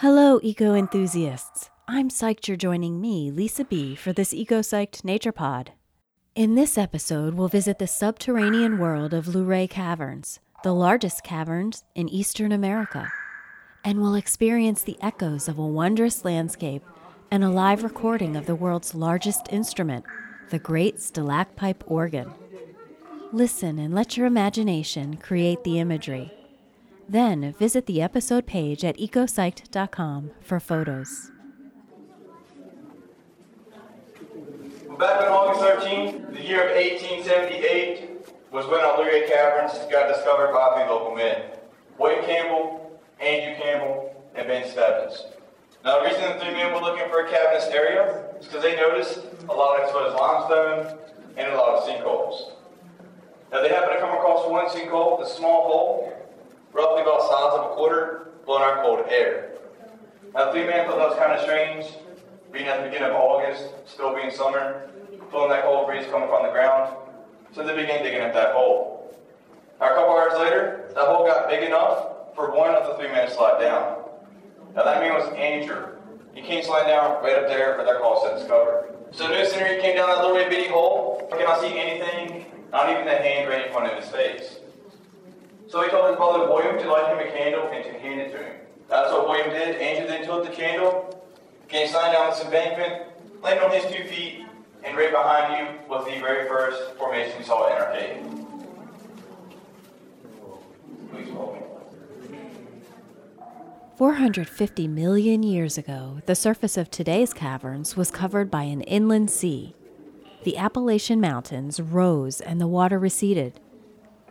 Hello, eco enthusiasts. I'm psyched you're joining me, Lisa B., for this Eco Psyched Nature Pod. In this episode, we'll visit the subterranean world of Luray Caverns, the largest caverns in eastern America, and we'll experience the echoes of a wondrous landscape and a live recording of the world's largest instrument, the Great Stalacpipe Organ. Listen and let your imagination create the imagery. Then visit the episode page at ecopsyched.com for photos. Back on August 13th, the year of 1878, was when Luray Caverns got discovered by three local men William Campbell, Andrew Campbell, and Ben Stebbins. Now, the reason the three men were looking for a cavernous area is because they noticed a lot of exposed limestone and a lot of sinkholes. Now, they happened to come across one sinkhole, a small hole, roughly about size of a quarter, blowing out cold air. Now, three men thought that was kind of strange, being at the beginning of August, still being summer, feeling that cold breeze coming from the ground. So they began digging at that hole. Now, a couple hours later, that hole got big enough for one of the three men to slide down. Now, that man was Andrew. He came sliding down right up there where that hole said discovered. So sooner he came down that little bitty hole, he cannot see anything, not even the hand right in front of his face. So he told his brother William to light him a candle and to hand it to him. That's what William did. Andrew then took the candle, came sliding down this embankment, landed on his two feet, and right behind you was the very first formation we saw in our cave. Please follow me. 450 million years ago, the surface of today's caverns was covered by an inland sea. The Appalachian Mountains rose and the water receded.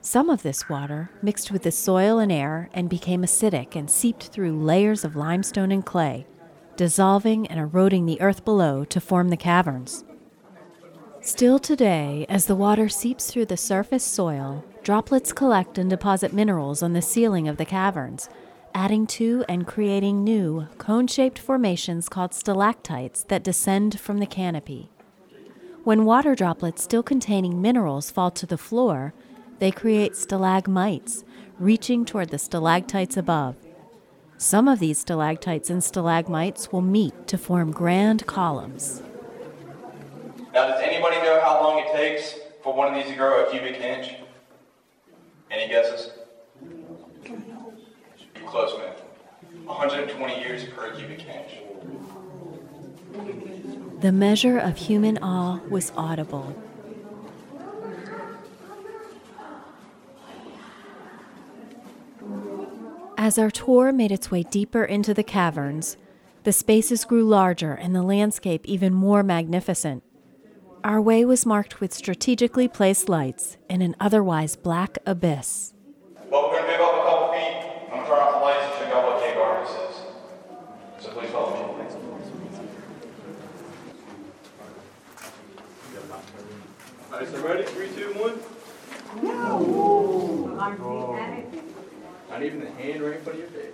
Some of this water mixed with the soil and air and became acidic and seeped through layers of limestone and clay, dissolving and eroding the earth below to form the caverns. Still today, as the water seeps through the surface soil, droplets collect and deposit minerals on the ceiling of the caverns, adding to and creating new, cone shaped formations called stalactites that descend from the canopy. When water droplets still containing minerals fall to the floor, they create stalagmites, reaching toward the stalactites above. Some of these stalactites and stalagmites will meet to form grand columns. Now, does anybody know how long it takes for one of these to grow a cubic inch? Any guesses? You're close, man. 120 years per cubic inch. The measure of human awe was audible. As our tour made its way deeper into the caverns, the spaces grew larger and the landscape even more magnificent. Our way was marked with strategically placed lights in an otherwise black abyss. Well, we're going to move up a couple feet. I'm going to turn off the lights and show y'all what cave darkness is. So please follow me. All right, so ready? Three, two, one. Not even the hand right in front of your face.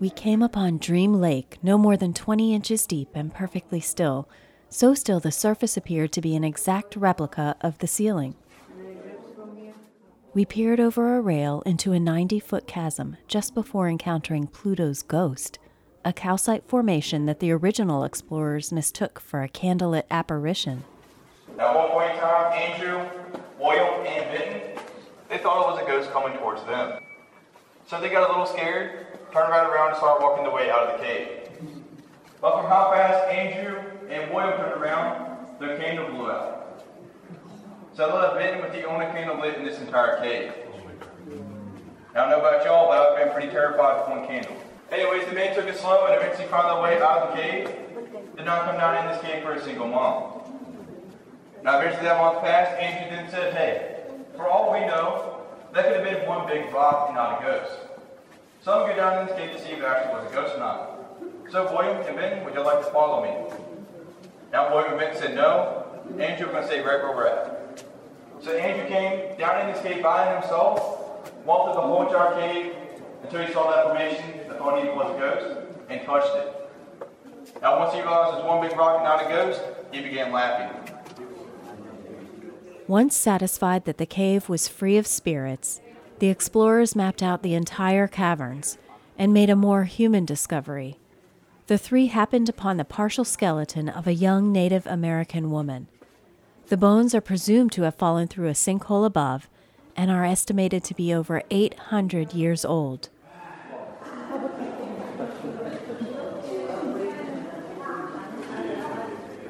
We came upon Dream Lake, no more than 20 inches deep and perfectly still, so still the surface appeared to be an exact replica of the ceiling. We peered over a rail into a 90 foot chasm just before encountering Pluto's ghost, a calcite formation that the original explorers mistook for a candlelit apparition. At one point in time, Andrew, William, and Benton, they thought it was a ghost coming towards them. So they got a little scared, turned right around and started walking the way out of the cave. But from how fast Andrew and William turned around, their candle blew out. So they left Benton with the only candle lit in this entire cave. I don't know about y'all, but I've been pretty terrified with one candle. Anyways, the man took it slow and eventually found their way out of the cave. Did not come down in this cave for a single month. Now, eventually that month passed, Andrew then said, hey, for all we know, that could have been one big rock and not a ghost. So I'm going to go down in this cave to see if it actually was a ghost or not. So, William and Ben, would you like to follow me? Now, William and Ben said no. Andrew, we're going to stay right where we're at. So Andrew came down in this cave by himself, walked the whole entire cave, until he saw that formation that thought he was a ghost and touched it. Now, once he realized it was one big rock and not a ghost, he began laughing. Once satisfied that the cave was free of spirits, the explorers mapped out the entire caverns and made a more human discovery. The three happened upon the partial skeleton of a young Native American woman. The bones are presumed to have fallen through a sinkhole above and are estimated to be over 800 years old.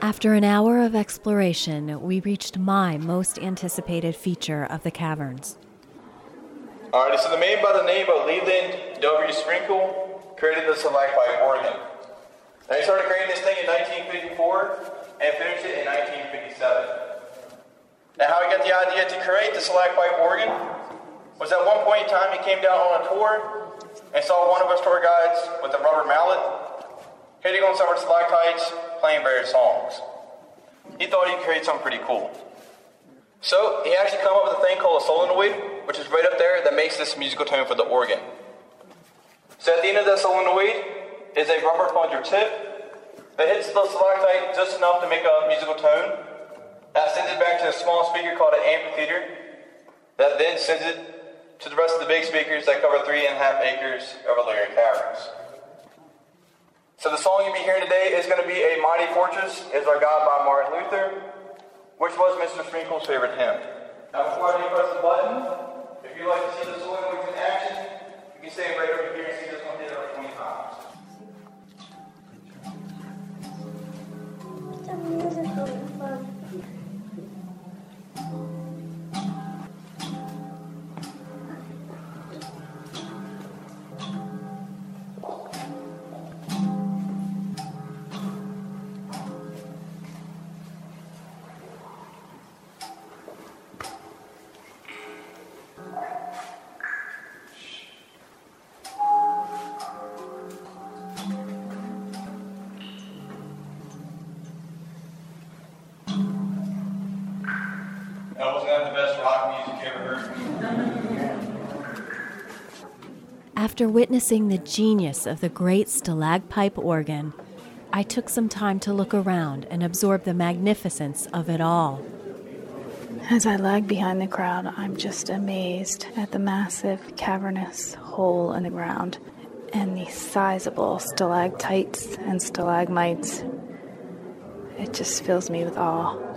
After an hour of exploration, we reached my most anticipated feature of the caverns. Alrighty, so the man by the name of Leland W. Sprinkle created the stalagmite organ. Now he started creating this thing in 1954 and finished it in 1957. Now how he got the idea to create the stalagmite organ was at one point in time he came down on a tour and saw one of our tour guides with a rubber mallet hitting on some of stalactites playing various songs. He thought he'd create something pretty cool. So he actually came up with a thing called a solenoid, which is right up there that makes this musical tone for the organ. So at the end of the solenoid is a rubber plunger tip that hits the stalactite just enough to make a musical tone. That sends it back to a small speaker called an amphitheater. That then sends it to the rest of the big speakers that cover three and a half acres of Luray Caverns. So the song you'll be hearing today is going to be A Mighty Fortress is Our God by Martin Luther, which was Mr. Sprinkle's favorite hymn. Now before I press the button, if you'd like to see the song in action, you can stay right over here and see this one hit over 20 times. After witnessing the genius of the great stalacpipe organ, I took some time to look around and absorb the magnificence of it all. As I lag behind the crowd, I'm just amazed at the massive cavernous hole in the ground and the sizable stalactites and stalagmites. It just fills me with awe.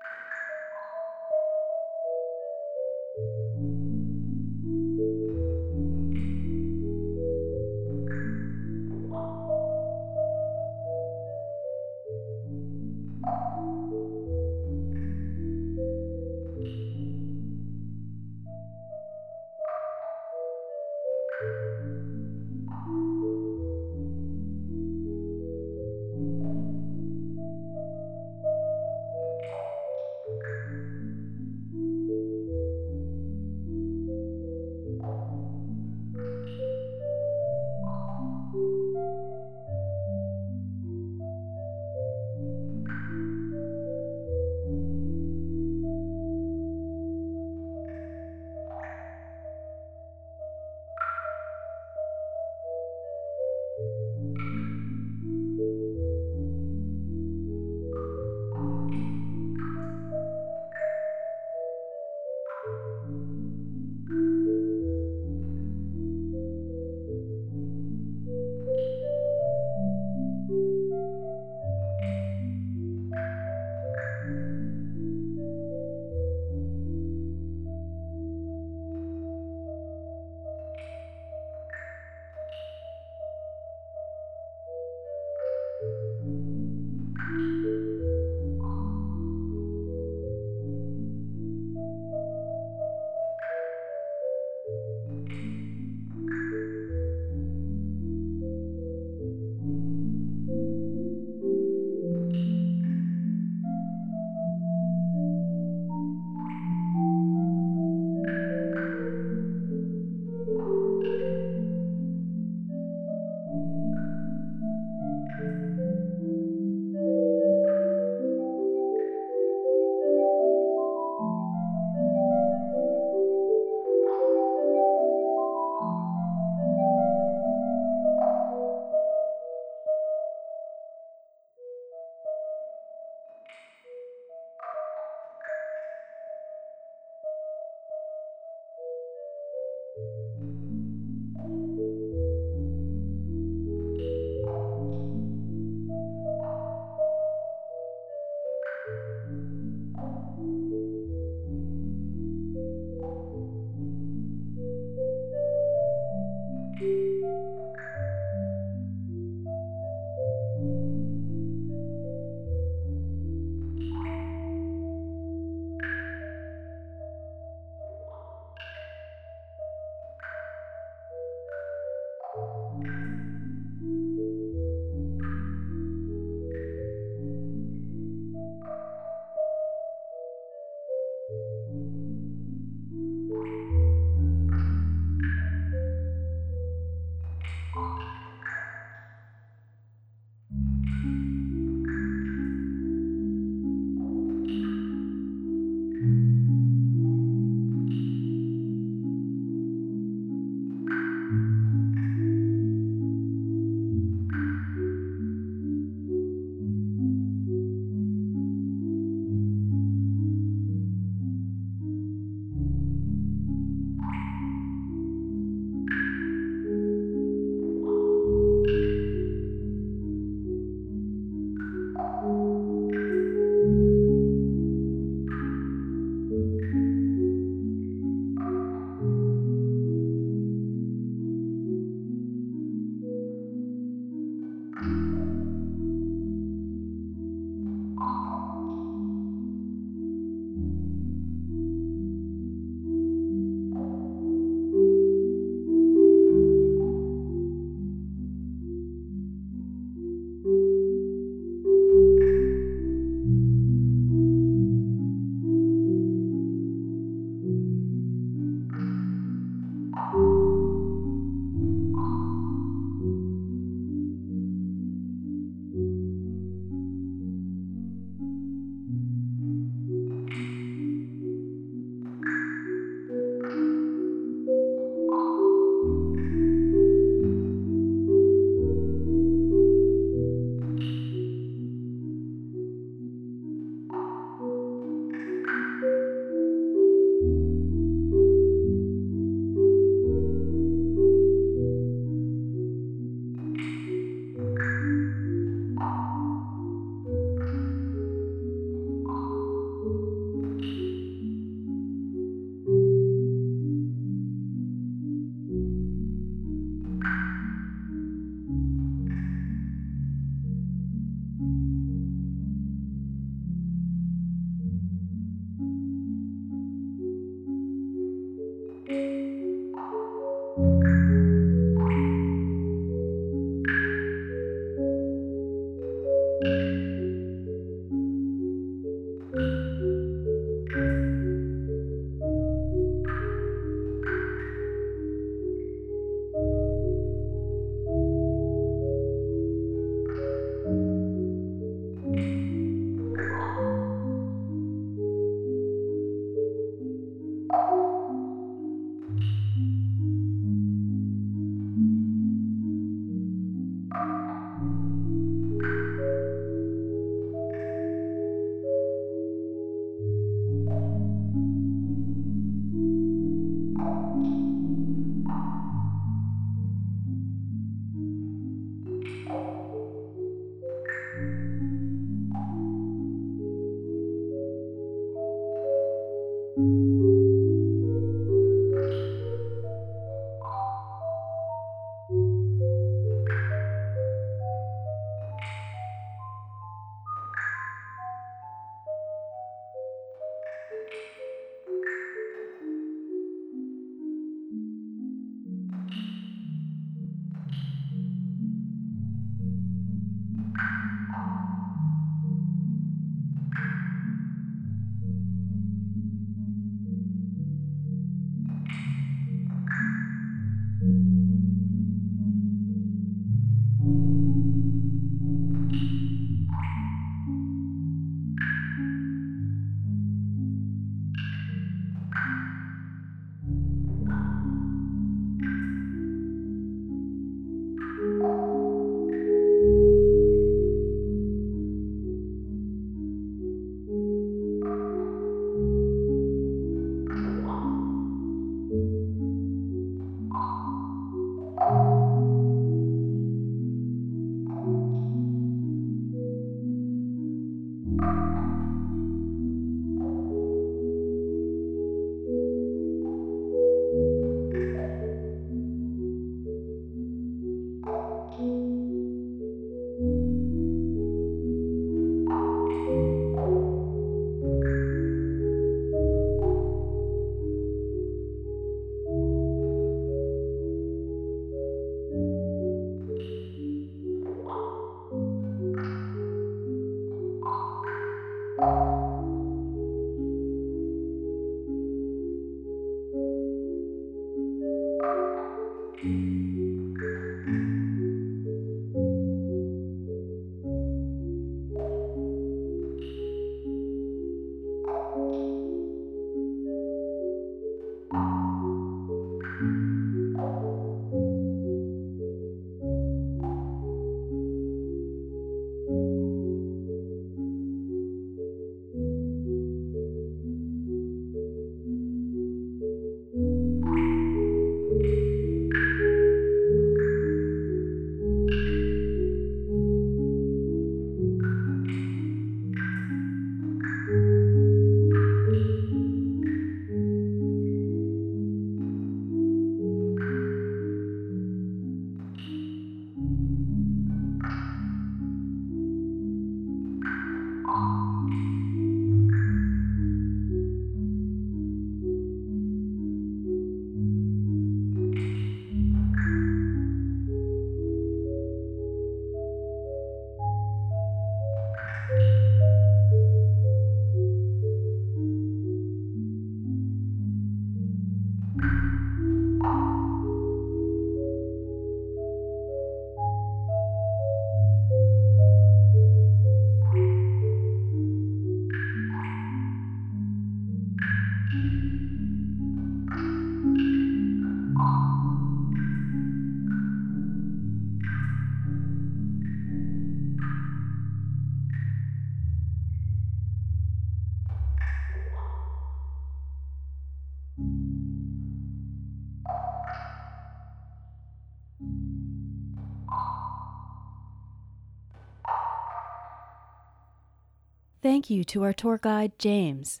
Thank you to our tour guide, James.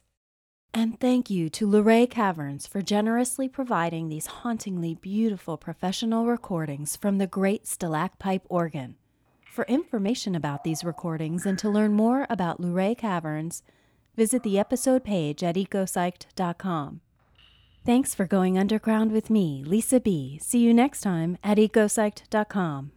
And thank you to Luray Caverns for generously providing these hauntingly beautiful professional recordings from the great stalacpipe organ. For information about these recordings and to learn more about Luray Caverns, visit the episode page at ecopsyched.com. Thanks for going underground with me, Lisa B. See you next time at ecopsyched.com.